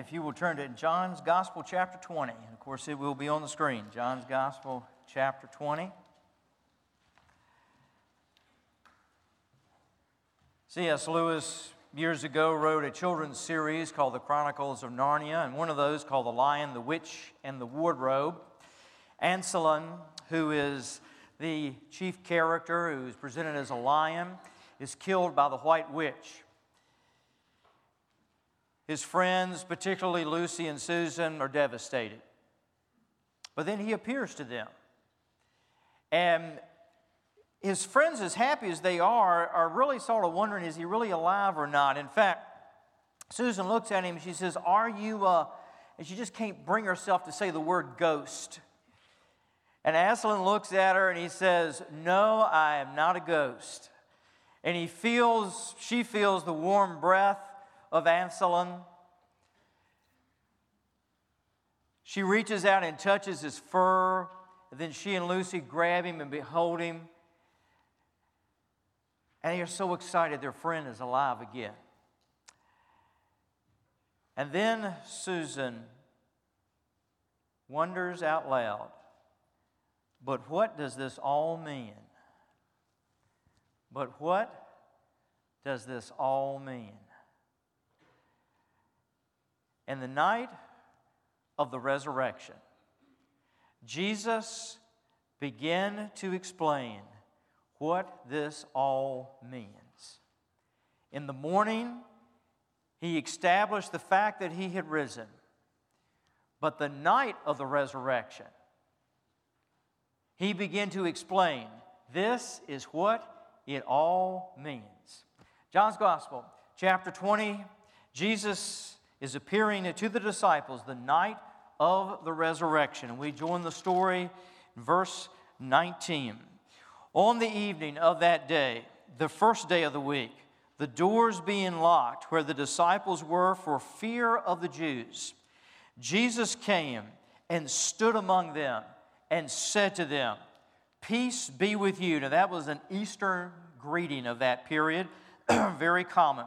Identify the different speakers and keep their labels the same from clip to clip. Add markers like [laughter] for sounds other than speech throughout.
Speaker 1: if you will turn to John's Gospel, chapter 20. And of course, it will be on the screen. John's Gospel, chapter 20. C.S. Lewis years ago wrote a children's series called The Chronicles of Narnia, and one of those called The Lion, the Witch, and the Wardrobe. Aslan, who is the chief character, who is presented as a lion, is killed by the White Witch. His friends, particularly Lucy and Susan, are devastated. But then he appears to them. And his friends, as happy as they are, are really sort of wondering is he really alive or not? In fact, Susan looks at him and she says, Are you, uh, and she just can't bring herself to say the word ghost. And Aslan looks at her and he says, No, I am not a ghost. And he feels, she feels the warm breath of Aslan. She reaches out and touches his fur. And then she and Lucy grab him and behold him. And they are so excited their friend is alive again. And then Susan wonders out loud, but what does this all mean? But what does this all mean? In the night of the resurrection, Jesus began to explain what this all means. In the morning, he established the fact that he had risen. But the night of the resurrection, he began to explain this is what it all means. John's Gospel, chapter 20, Jesus is appearing to the disciples the night of the resurrection. We join the story in verse 19. On the evening of that day, the first day of the week, the doors being locked where the disciples were for fear of the Jews, Jesus came and stood among them and said to them, Peace be with you. Now, that was an Eastern greeting of that period, [clears throat] very common.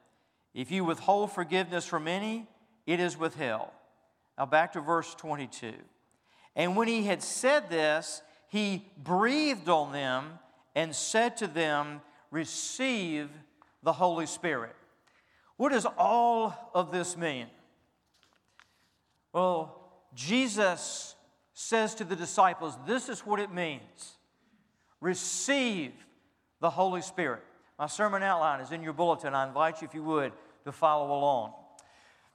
Speaker 1: If you withhold forgiveness from any, it is withheld. Now back to verse 22. And when he had said this, he breathed on them and said to them, Receive the Holy Spirit. What does all of this mean? Well, Jesus says to the disciples, This is what it means receive the Holy Spirit. My sermon outline is in your bulletin. I invite you, if you would, to follow along.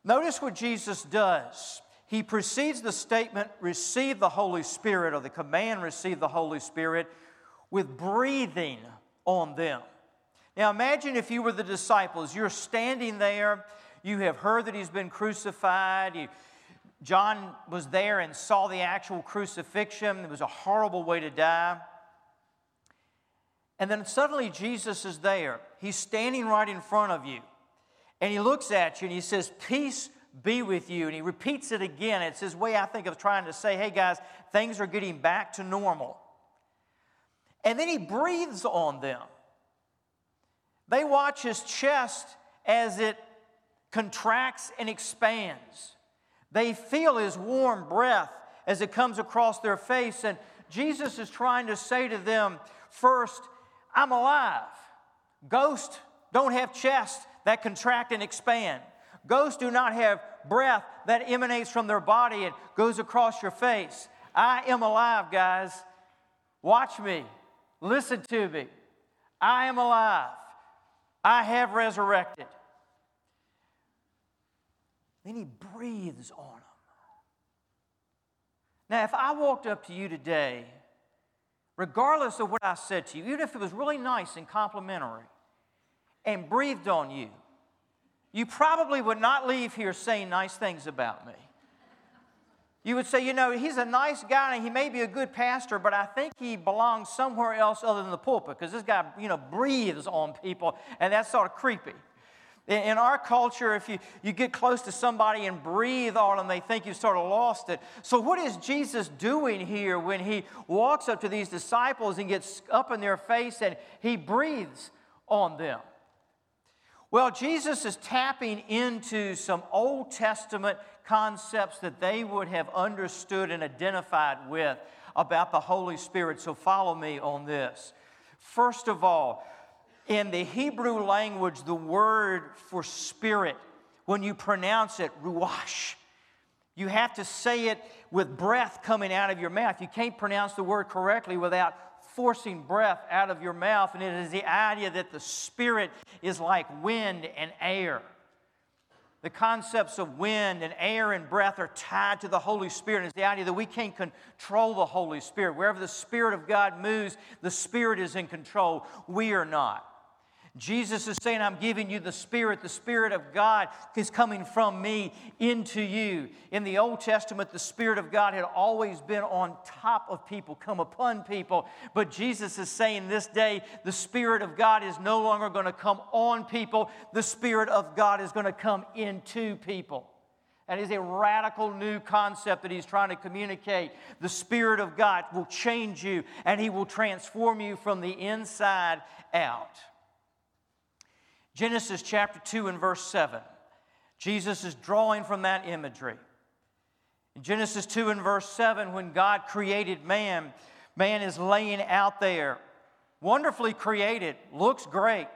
Speaker 1: Notice what Jesus does. He precedes the statement, receive the Holy Spirit, or the command, receive the Holy Spirit, with breathing on them. Now imagine if you were the disciples. You're standing there, you have heard that he's been crucified. You, John was there and saw the actual crucifixion. It was a horrible way to die. And then suddenly Jesus is there. He's standing right in front of you. And he looks at you and he says, Peace be with you. And he repeats it again. It's his way, I think, of trying to say, Hey guys, things are getting back to normal. And then he breathes on them. They watch his chest as it contracts and expands. They feel his warm breath as it comes across their face. And Jesus is trying to say to them, First, I'm alive. Ghosts don't have chests that contract and expand. Ghosts do not have breath that emanates from their body and goes across your face. I am alive, guys. Watch me. Listen to me. I am alive. I have resurrected. Then he breathes on them. Now, if I walked up to you today regardless of what I said to you, even if it was really nice and complimentary, and breathed on you, you probably would not leave here saying nice things about me. You would say, you know, he's a nice guy and he may be a good pastor, but I think he belongs somewhere else other than the pulpit because this guy, you know, breathes on people and that's sort of creepy. In our culture, if you, you get close to somebody and breathe on them, they think you've sort of lost it. So, what is Jesus doing here when he walks up to these disciples and gets up in their face and he breathes on them? Well, Jesus is tapping into some Old Testament concepts that they would have understood and identified with about the Holy Spirit. So follow me on this. First of all, in the Hebrew language, the word for spirit, when you pronounce it, ruach, you have to say it with breath coming out of your mouth. You can't pronounce the word correctly without forcing breath out of your mouth. And it is the idea that the Spirit is like wind and air. The concepts of wind and air and breath are tied to the Holy Spirit. It's the idea that we can't control the Holy Spirit. Wherever the Spirit of God moves, the Spirit is in control. We are not. Jesus is saying, I'm giving you the Spirit. The Spirit of God is coming from me into you. In the Old Testament, the Spirit of God had always been on top of people, come upon people. But Jesus is saying this day, the Spirit of God is no longer going to come on people, the Spirit of God is going to come into people. That is a radical new concept that he's trying to communicate. The Spirit of God will change you and he will transform you from the inside out. Genesis chapter 2 and verse 7. Jesus is drawing from that imagery. In Genesis 2 and verse 7, when God created man, man is laying out there, wonderfully created, looks great,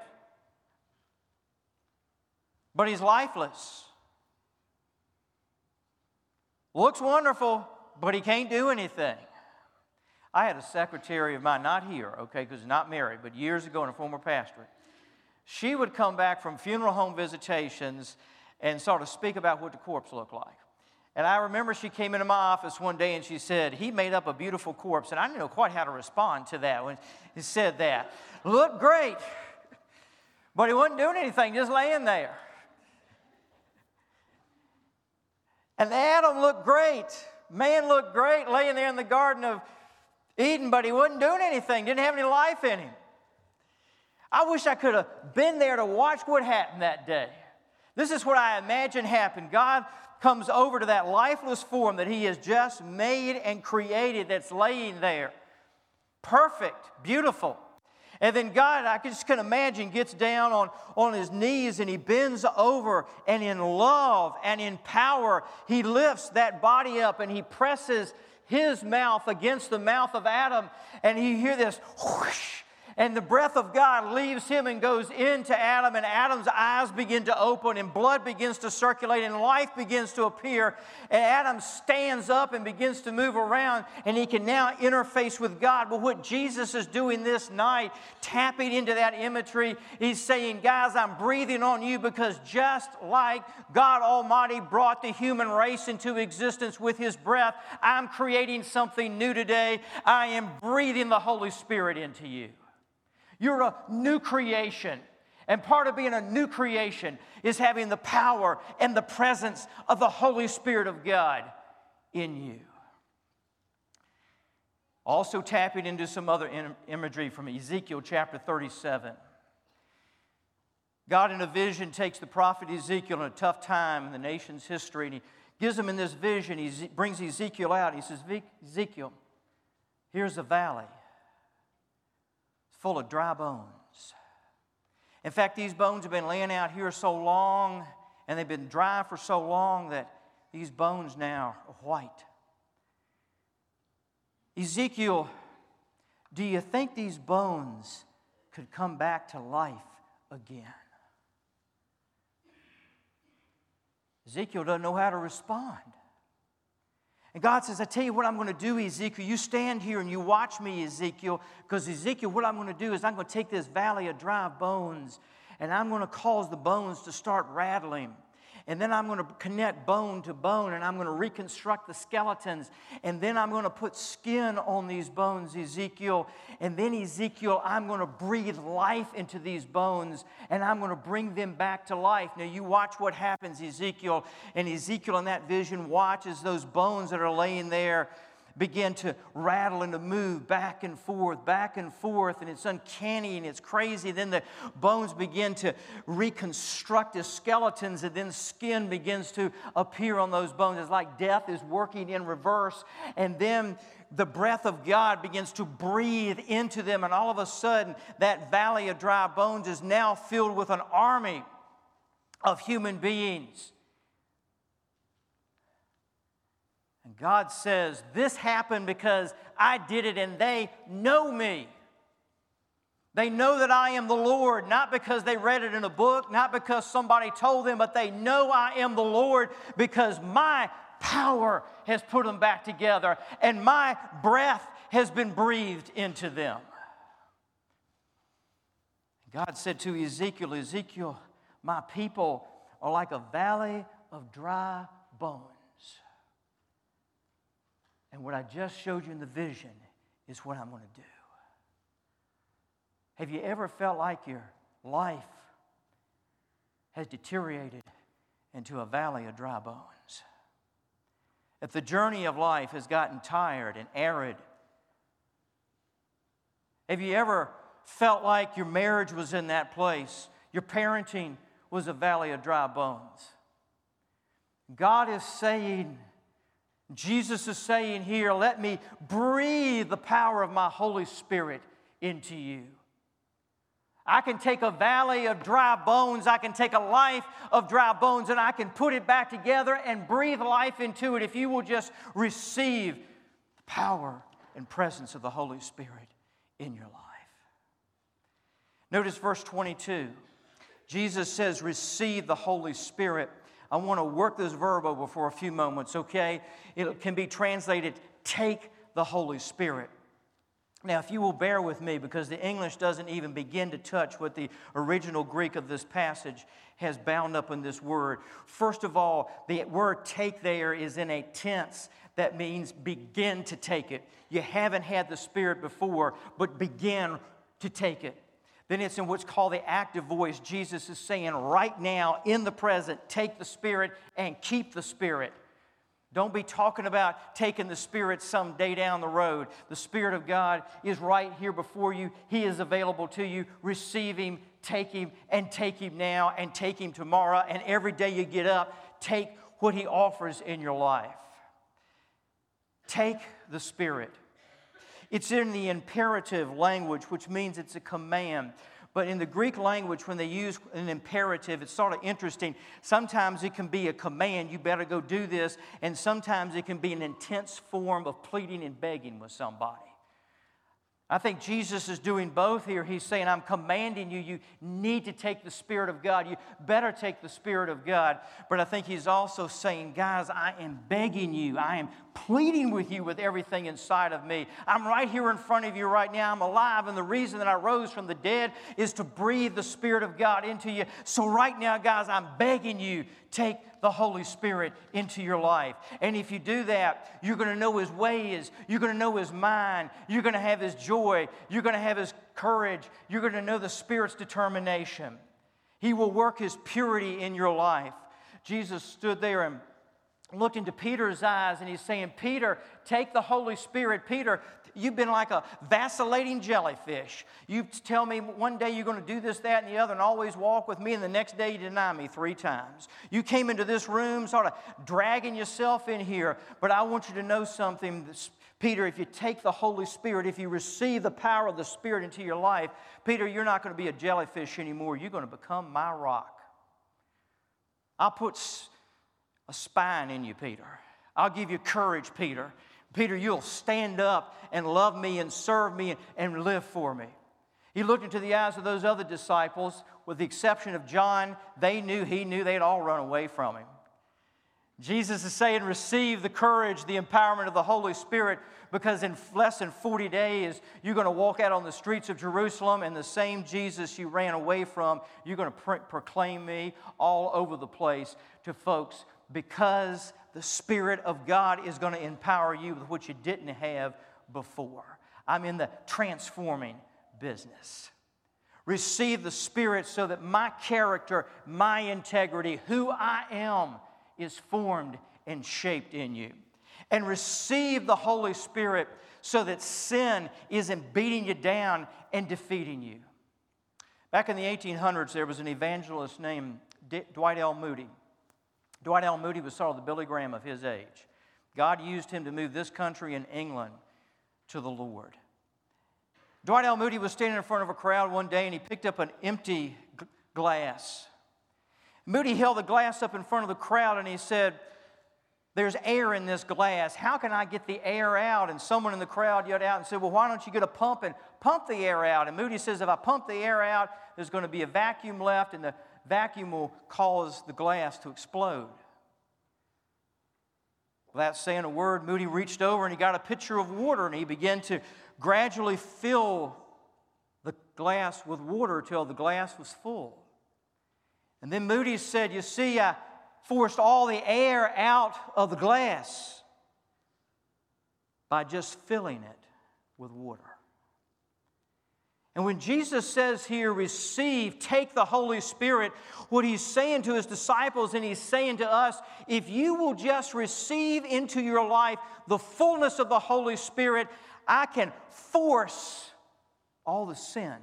Speaker 1: but he's lifeless. Looks wonderful, but he can't do anything. I had a secretary of mine, not here, okay, because not married, but years ago in a former pastorate she would come back from funeral home visitations and sort of speak about what the corpse looked like. And I remember she came into my office one day and she said, He made up a beautiful corpse. And I didn't know quite how to respond to that when he said that. Looked great, but he wasn't doing anything, just laying there. And Adam looked great. Man looked great laying there in the Garden of Eden, but he wasn't doing anything, didn't have any life in him. I wish I could have been there to watch what happened that day. This is what I imagine happened. God comes over to that lifeless form that He has just made and created that's laying there. Perfect, beautiful. And then God, I just can imagine, gets down on, on his knees and he bends over and in love and in power, he lifts that body up and he presses his mouth against the mouth of Adam. And you hear this whoosh, and the breath of God leaves him and goes into Adam, and Adam's eyes begin to open, and blood begins to circulate, and life begins to appear. And Adam stands up and begins to move around, and he can now interface with God. But what Jesus is doing this night, tapping into that imagery, he's saying, Guys, I'm breathing on you because just like God Almighty brought the human race into existence with his breath, I'm creating something new today. I am breathing the Holy Spirit into you. You're a new creation. And part of being a new creation is having the power and the presence of the Holy Spirit of God in you. Also, tapping into some other imagery from Ezekiel chapter 37. God, in a vision, takes the prophet Ezekiel in a tough time in the nation's history, and he gives him in this vision, he brings Ezekiel out. He says, Ezekiel, here's a valley full of dry bones. In fact, these bones have been laying out here so long and they've been dry for so long that these bones now are white. Ezekiel, do you think these bones could come back to life again? Ezekiel doesn't know how to respond. And God says, I tell you what I'm going to do, Ezekiel. You stand here and you watch me, Ezekiel, because Ezekiel, what I'm going to do is I'm going to take this valley of dry bones and I'm going to cause the bones to start rattling. And then I'm going to connect bone to bone and I'm going to reconstruct the skeletons and then I'm going to put skin on these bones, Ezekiel. And then, Ezekiel, I'm going to breathe life into these bones and I'm going to bring them back to life. Now, you watch what happens, Ezekiel. And Ezekiel, in that vision, watches those bones that are laying there begin to rattle and to move back and forth, back and forth, and it's uncanny and it's crazy. Then the bones begin to reconstruct as skeletons, and then skin begins to appear on those bones. It's like death is working in reverse, and then the breath of God begins to breathe into them, and all of a sudden, that valley of dry bones is now filled with an army of human beings. And God says, This happened because I did it and they know me. They know that I am the Lord, not because they read it in a book, not because somebody told them, but they know I am the Lord because my power has put them back together and my breath has been breathed into them. God said to Ezekiel, Ezekiel, my people are like a valley of dry bones. And what I just showed you in the vision is what I'm going to do. Have you ever felt like your life has deteriorated into a valley of dry bones? If the journey of life has gotten tired and arid, have you ever felt like your marriage was in that place? Your parenting was a valley of dry bones. God is saying, Jesus is saying here, let me breathe the power of my Holy Spirit into you. I can take a valley of dry bones, I can take a life of dry bones, and I can put it back together and breathe life into it if you will just receive the power and presence of the Holy Spirit in your life. Notice verse 22. Jesus says, Receive the Holy Spirit. I want to work this verb over for a few moments, okay? It can be translated, take the Holy Spirit. Now, if you will bear with me, because the English doesn't even begin to touch what the original Greek of this passage has bound up in this word. First of all, the word take there is in a tense that means begin to take it. You haven't had the Spirit before, but begin to take it. Then it's in what's called the active voice. Jesus is saying, right now, in the present, take the Spirit and keep the Spirit. Don't be talking about taking the Spirit some day down the road. The Spirit of God is right here before you. He is available to you. Receive Him, take Him, and take Him now, and take Him tomorrow. And every day you get up, take what He offers in your life. Take the Spirit. It's in the imperative language, which means it's a command. But in the Greek language, when they use an imperative, it's sort of interesting. Sometimes it can be a command, you better go do this, and sometimes it can be an intense form of pleading and begging with somebody. I think Jesus is doing both here. He's saying, I'm commanding you, you need to take the Spirit of God. You better take the Spirit of God. But I think he's also saying, guys, I am begging you, I am pleading with you with everything inside of me. I'm right here in front of you right now. I'm alive, and the reason that I rose from the dead is to breathe the Spirit of God into you. So, right now, guys, I'm begging you, take the Holy Spirit into your life. And if you do that, you're going to know His ways, you're going to know His mind, you're going to have His joy, you're going to have His courage, you're going to know the Spirit's determination. He will work His purity in your life. Jesus stood there and looked into Peter's eyes and he's saying, Peter, take the Holy Spirit. Peter, you've been like a vacillating jellyfish. You tell me one day you're going to do this, that, and the other, and always walk with me, and the next day you deny me three times. You came into this room sort of dragging yourself in here, but I want you to know something. Peter, if you take the Holy Spirit, if you receive the power of the Spirit into your life, Peter, you're not going to be a jellyfish anymore. You're going to become my rock. I'll put a spine in you, Peter. I'll give you courage, Peter. Peter, you'll stand up and love me and serve me and live for me. He looked into the eyes of those other disciples, with the exception of John. They knew he knew they'd all run away from him. Jesus is saying, receive the courage, the empowerment of the Holy Spirit, because in less than 40 days, you're going to walk out on the streets of Jerusalem, and the same Jesus you ran away from, you're going to pro- proclaim me all over the place to folks because the Spirit of God is going to empower you with what you didn't have before. I'm in the transforming business. Receive the Spirit so that my character, my integrity, who I am, is formed and shaped in you. And receive the Holy Spirit so that sin isn't beating you down and defeating you. Back in the 1800s, there was an evangelist named D- Dwight L. Moody. Dwight L. Moody was sort of the Billy Graham of his age. God used him to move this country and England to the Lord. Dwight L. Moody was standing in front of a crowd one day and he picked up an empty g- glass. Moody held the glass up in front of the crowd and he said, There's air in this glass. How can I get the air out? And someone in the crowd yelled out and said, Well, why don't you get a pump and pump the air out? And Moody says, If I pump the air out, there's going to be a vacuum left and the vacuum will cause the glass to explode. Without saying a word, Moody reached over and he got a pitcher of water and he began to gradually fill the glass with water till the glass was full. And then Moody said, You see, I forced all the air out of the glass by just filling it with water. And when Jesus says here, receive, take the Holy Spirit, what he's saying to his disciples and he's saying to us, if you will just receive into your life the fullness of the Holy Spirit, I can force all the sin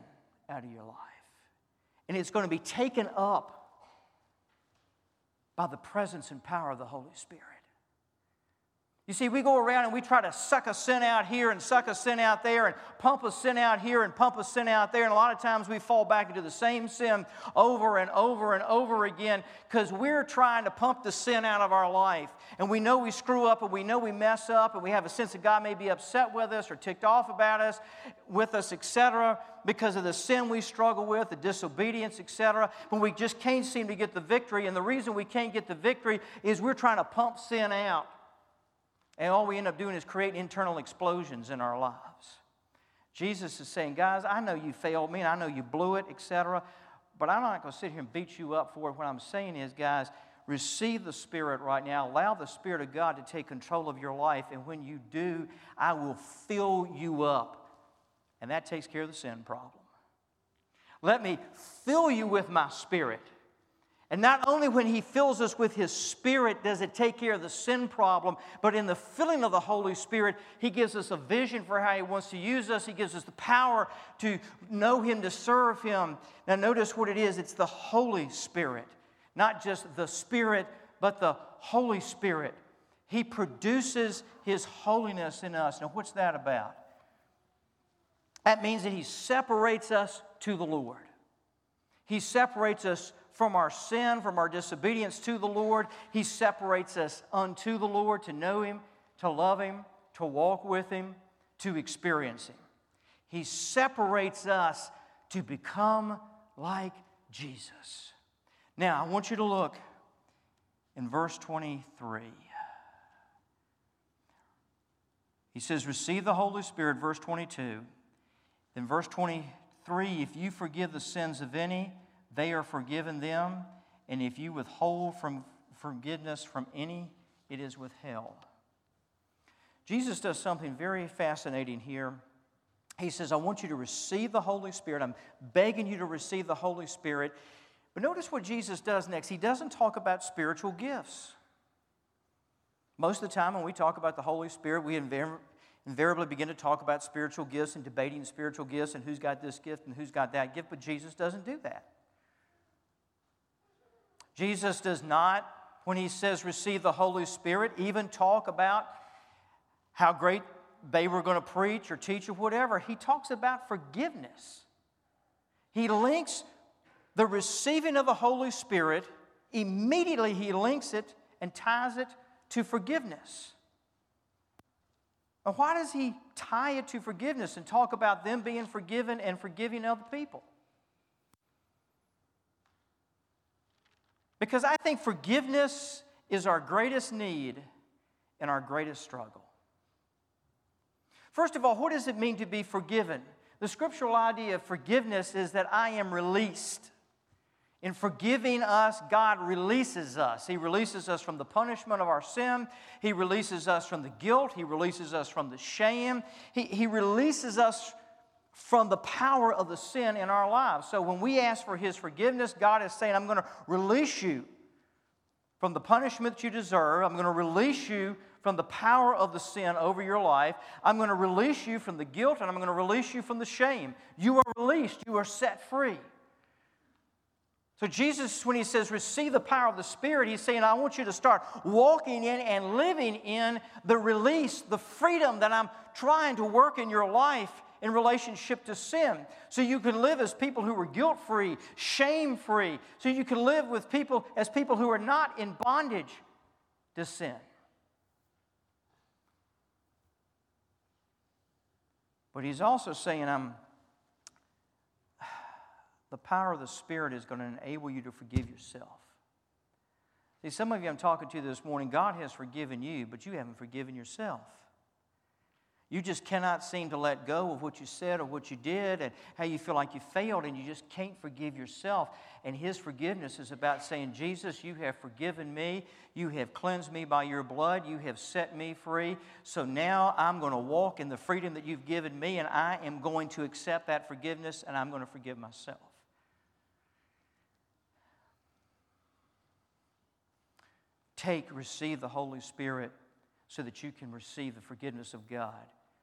Speaker 1: out of your life. And it's going to be taken up by the presence and power of the Holy Spirit. You see, we go around and we try to suck a sin out here and suck a sin out there and pump a sin out here and pump a sin out there. And a lot of times we fall back into the same sin over and over and over again because we're trying to pump the sin out of our life. And we know we screw up and we know we mess up and we have a sense that God may be upset with us or ticked off about us, with us, etc., because of the sin we struggle with, the disobedience, etc. But we just can't seem to get the victory. And the reason we can't get the victory is we're trying to pump sin out. And all we end up doing is creating internal explosions in our lives. Jesus is saying, guys, I know you failed me, and I know you blew it, etc. But I'm not going to sit here and beat you up for it. What I'm saying is, guys, receive the Spirit right now. Allow the Spirit of God to take control of your life. And when you do, I will fill you up. And that takes care of the sin problem. Let me fill you with my Spirit. And not only when He fills us with His Spirit does it take care of the sin problem, but in the filling of the Holy Spirit, He gives us a vision for how He wants to use us. He gives us the power to know Him, to serve Him. Now, notice what it is it's the Holy Spirit, not just the Spirit, but the Holy Spirit. He produces His holiness in us. Now, what's that about? That means that He separates us to the Lord. He separates us from our sin, from our disobedience to the Lord. He separates us unto the Lord to know Him, to love Him, to walk with Him, to experience Him. He separates us to become like Jesus. Now, I want you to look in verse 23. He says, Receive the Holy Spirit, verse 22. Then, verse 23 If you forgive the sins of any, they are forgiven them, and if you withhold from forgiveness from any, it is withheld. Jesus does something very fascinating here. He says, I want you to receive the Holy Spirit. I'm begging you to receive the Holy Spirit. But notice what Jesus does next. He doesn't talk about spiritual gifts. Most of the time, when we talk about the Holy Spirit, we invariably begin to talk about spiritual gifts and debating spiritual gifts and who's got this gift and who's got that gift, but Jesus doesn't do that. Jesus does not, when he says receive the Holy Spirit, even talk about how great they were going to preach or teach or whatever. He talks about forgiveness. He links the receiving of the Holy Spirit, immediately he links it and ties it to forgiveness. Now, why does he tie it to forgiveness and talk about them being forgiven and forgiving other people? Because I think forgiveness is our greatest need and our greatest struggle. First of all, what does it mean to be forgiven? The scriptural idea of forgiveness is that I am released. In forgiving us, God releases us. He releases us from the punishment of our sin. He releases us from the guilt. He releases us from the shame. He, he releases us from the power of the sin in our lives. So when we ask for His forgiveness, God is saying, I'm going to release you from the punishment that you deserve. I'm going to release you from the power of the sin over your life. I'm going to release you from the guilt and I'm going to release you from the shame. You are released, you are set free. So, Jesus, when he says receive the power of the Spirit, he's saying, I want you to start walking in and living in the release, the freedom that I'm trying to work in your life in relationship to sin. So you can live as people who are guilt free, shame free. So you can live with people as people who are not in bondage to sin. But he's also saying, I'm [sighs] the power of the Spirit is going to enable you to forgive yourself. See, some of you I'm talking to this morning, God has forgiven you, but you haven't forgiven yourself. You just cannot seem to let go of what you said or what you did and how you feel like you failed, and you just can't forgive yourself. And His forgiveness is about saying, Jesus, you have forgiven me. You have cleansed me by your blood. You have set me free. So now I'm going to walk in the freedom that you've given me, and I am going to accept that forgiveness, and I'm going to forgive myself. Take, receive the Holy Spirit so that you can receive the forgiveness of God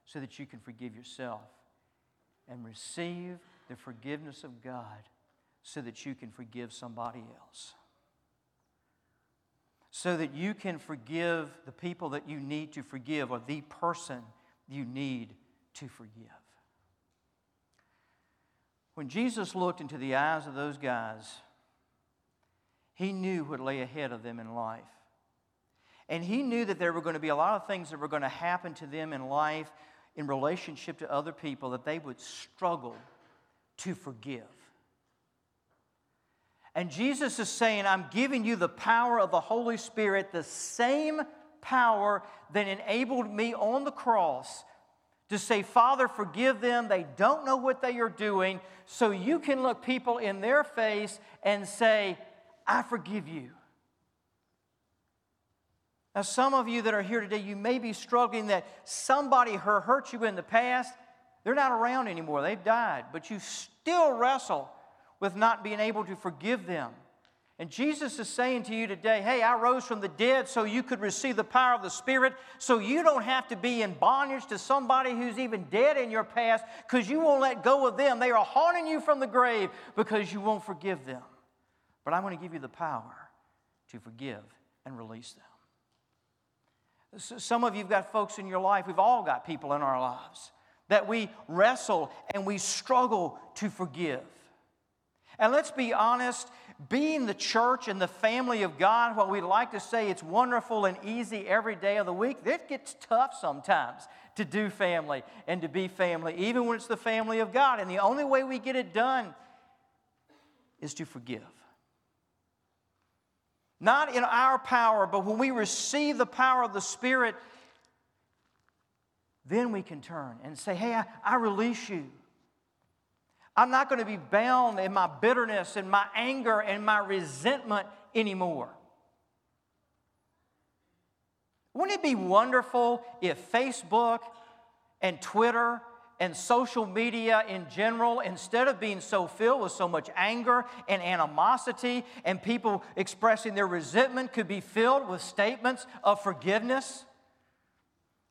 Speaker 1: so that you can forgive yourself and receive the forgiveness of God so that you can forgive somebody else. So that you can forgive the people that you need to forgive or the person you need to forgive. When Jesus looked into the eyes of those guys, he knew what lay ahead of them in life. And he knew that there were going to be a lot of things that were going to happen to them in life in relationship to other people that they would struggle to forgive. And Jesus is saying, I'm giving you the power of the Holy Spirit, the same power that enabled me on the cross to say, Father, forgive them. They don't know what they are doing. So you can look people in their face and say, I forgive you. Now, some of you that are here today, you may be struggling that somebody hurt you in the past. They're not around anymore, they've died, but you still wrestle with not being able to forgive them. And Jesus is saying to you today, hey, I rose from the dead so you could receive the power of the Spirit, so you don't have to be in bondage to somebody who's even dead in your past because you won't let go of them. They are haunting you from the grave because you won't forgive them. But I'm going to give you the power to forgive and release them. Some of you have got folks in your life, we've all got people in our lives that we wrestle and we struggle to forgive. And let's be honest, being the church and the family of God, while we like to say it's wonderful and easy every day of the week, it gets tough sometimes to do family and to be family, even when it's the family of God. And the only way we get it done is to forgive. Not in our power, but when we receive the power of the Spirit, then we can turn and say, Hey, I, I release you. I'm not going to be bound in my bitterness and my anger and my resentment anymore. Wouldn't it be wonderful if Facebook and Twitter and social media in general, instead of being so filled with so much anger and animosity and people expressing their resentment, could be filled with statements of forgiveness.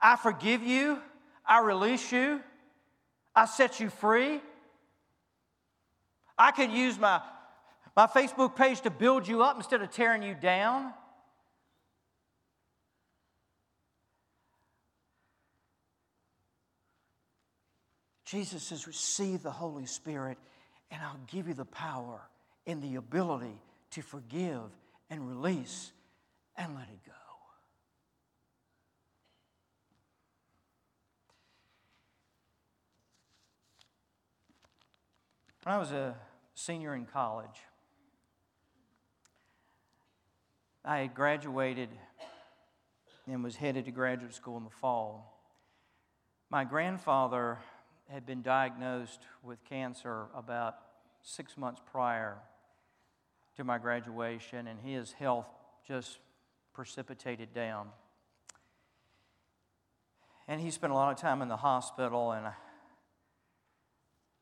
Speaker 1: I forgive you. I release you. I set you free. I could use my, my Facebook page to build you up instead of tearing you down. Jesus says, Receive the Holy Spirit, and I'll give you the power and the ability to forgive and release and let it go. When I was a senior in college, I had graduated and was headed to graduate school in the fall. My grandfather had been diagnosed with cancer about six months prior to my graduation, and his health just precipitated down. And he spent a lot of time in the hospital, and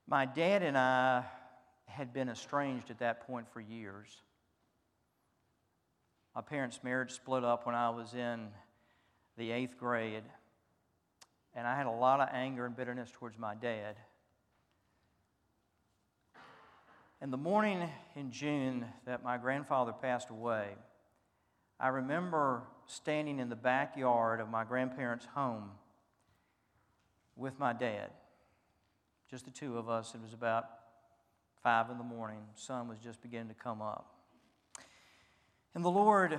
Speaker 1: my dad and I had been estranged at that point for years. My parents' marriage split up when I was in the eighth grade, and I had a lot of anger and bitterness towards my dad. And the morning in June that my grandfather passed away, I remember standing in the backyard of my grandparents' home with my dad. Just the two of us. It was about five in the morning. sun was just beginning to come up. And the Lord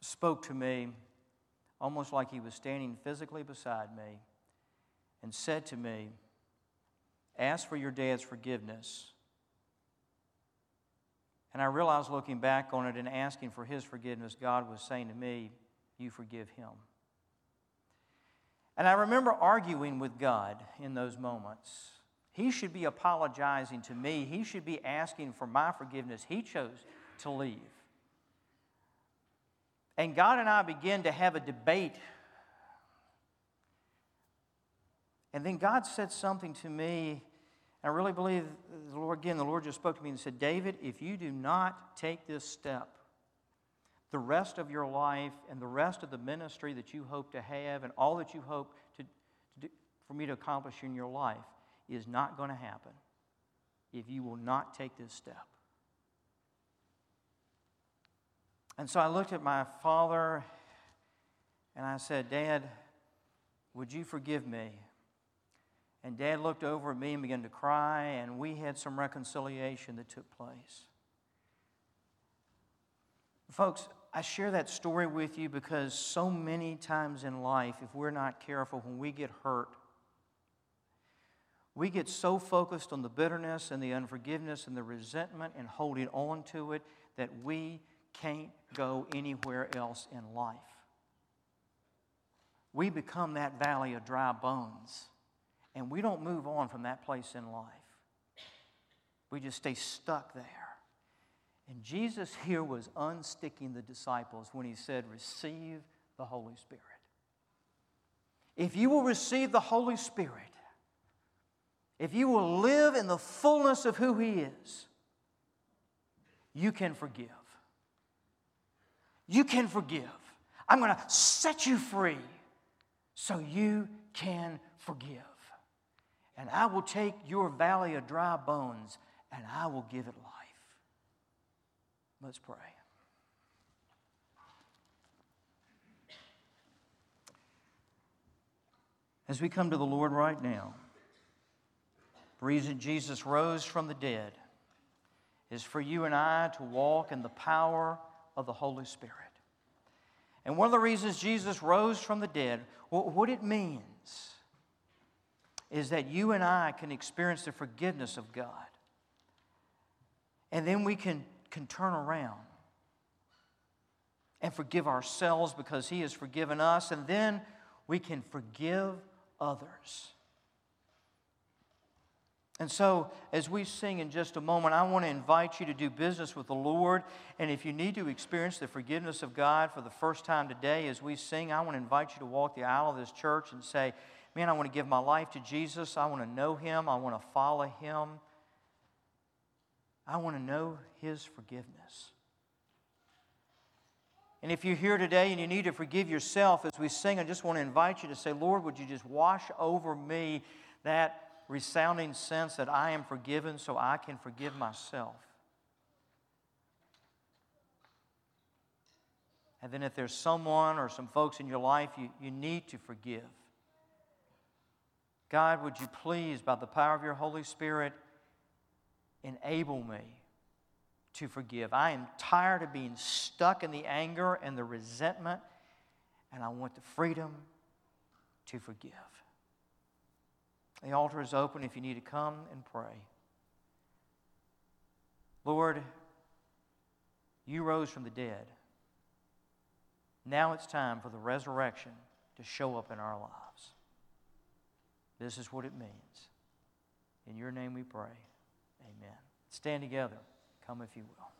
Speaker 1: spoke to me almost like He was standing physically beside me and said to me, Ask for your dad's forgiveness. And I realized looking back on it and asking for his forgiveness, God was saying to me, You forgive him. And I remember arguing with God in those moments. He should be apologizing to me, He should be asking for my forgiveness. He chose to leave. And God and I began to have a debate. And then God said something to me. I really believe the Lord, again, the Lord just spoke to me and said, David, if you do not take this step, the rest of your life and the rest of the ministry that you hope to have and all that you hope to, to do, for me to accomplish in your life is not going to happen if you will not take this step. And so I looked at my father and I said, Dad, would you forgive me? And Dad looked over at me and began to cry, and we had some reconciliation that took place. Folks, I share that story with you because so many times in life, if we're not careful, when we get hurt, we get so focused on the bitterness and the unforgiveness and the resentment and holding on to it that we can't go anywhere else in life. We become that valley of dry bones, and we don't move on from that place in life. We just stay stuck there. And Jesus here was unsticking the disciples when he said, Receive the Holy Spirit. If you will receive the Holy Spirit, if you will live in the fullness of who He is, you can forgive. You can forgive. I'm going to set you free so you can forgive. And I will take your valley of dry bones and I will give it life. Let's pray. As we come to the Lord right now, the reason Jesus rose from the dead is for you and I to walk in the power of the Holy Spirit. And one of the reasons Jesus rose from the dead, what it means is that you and I can experience the forgiveness of God. And then we can can turn around and forgive ourselves because He has forgiven us, and then we can forgive others. And so, as we sing in just a moment, I want to invite you to do business with the Lord. And if you need to experience the forgiveness of God for the first time today, as we sing, I want to invite you to walk the aisle of this church and say, Man, I want to give my life to Jesus. I want to know Him. I want to follow Him. I want to know His forgiveness. And if you're here today and you need to forgive yourself as we sing, I just want to invite you to say, Lord, would you just wash over me that resounding sense that I am forgiven so I can forgive myself? And then if there's someone or some folks in your life you, you need to forgive, God, would you please, by the power of your Holy Spirit, enable me to forgive. I am tired of being stuck in the anger and the resentment, and I want the freedom to forgive. The altar is open if you need to come and pray. Lord, you rose from the dead. Now it's time for the resurrection to show up in our lives. This is what it means. In your name we pray. Amen. Stand together. Come if you will.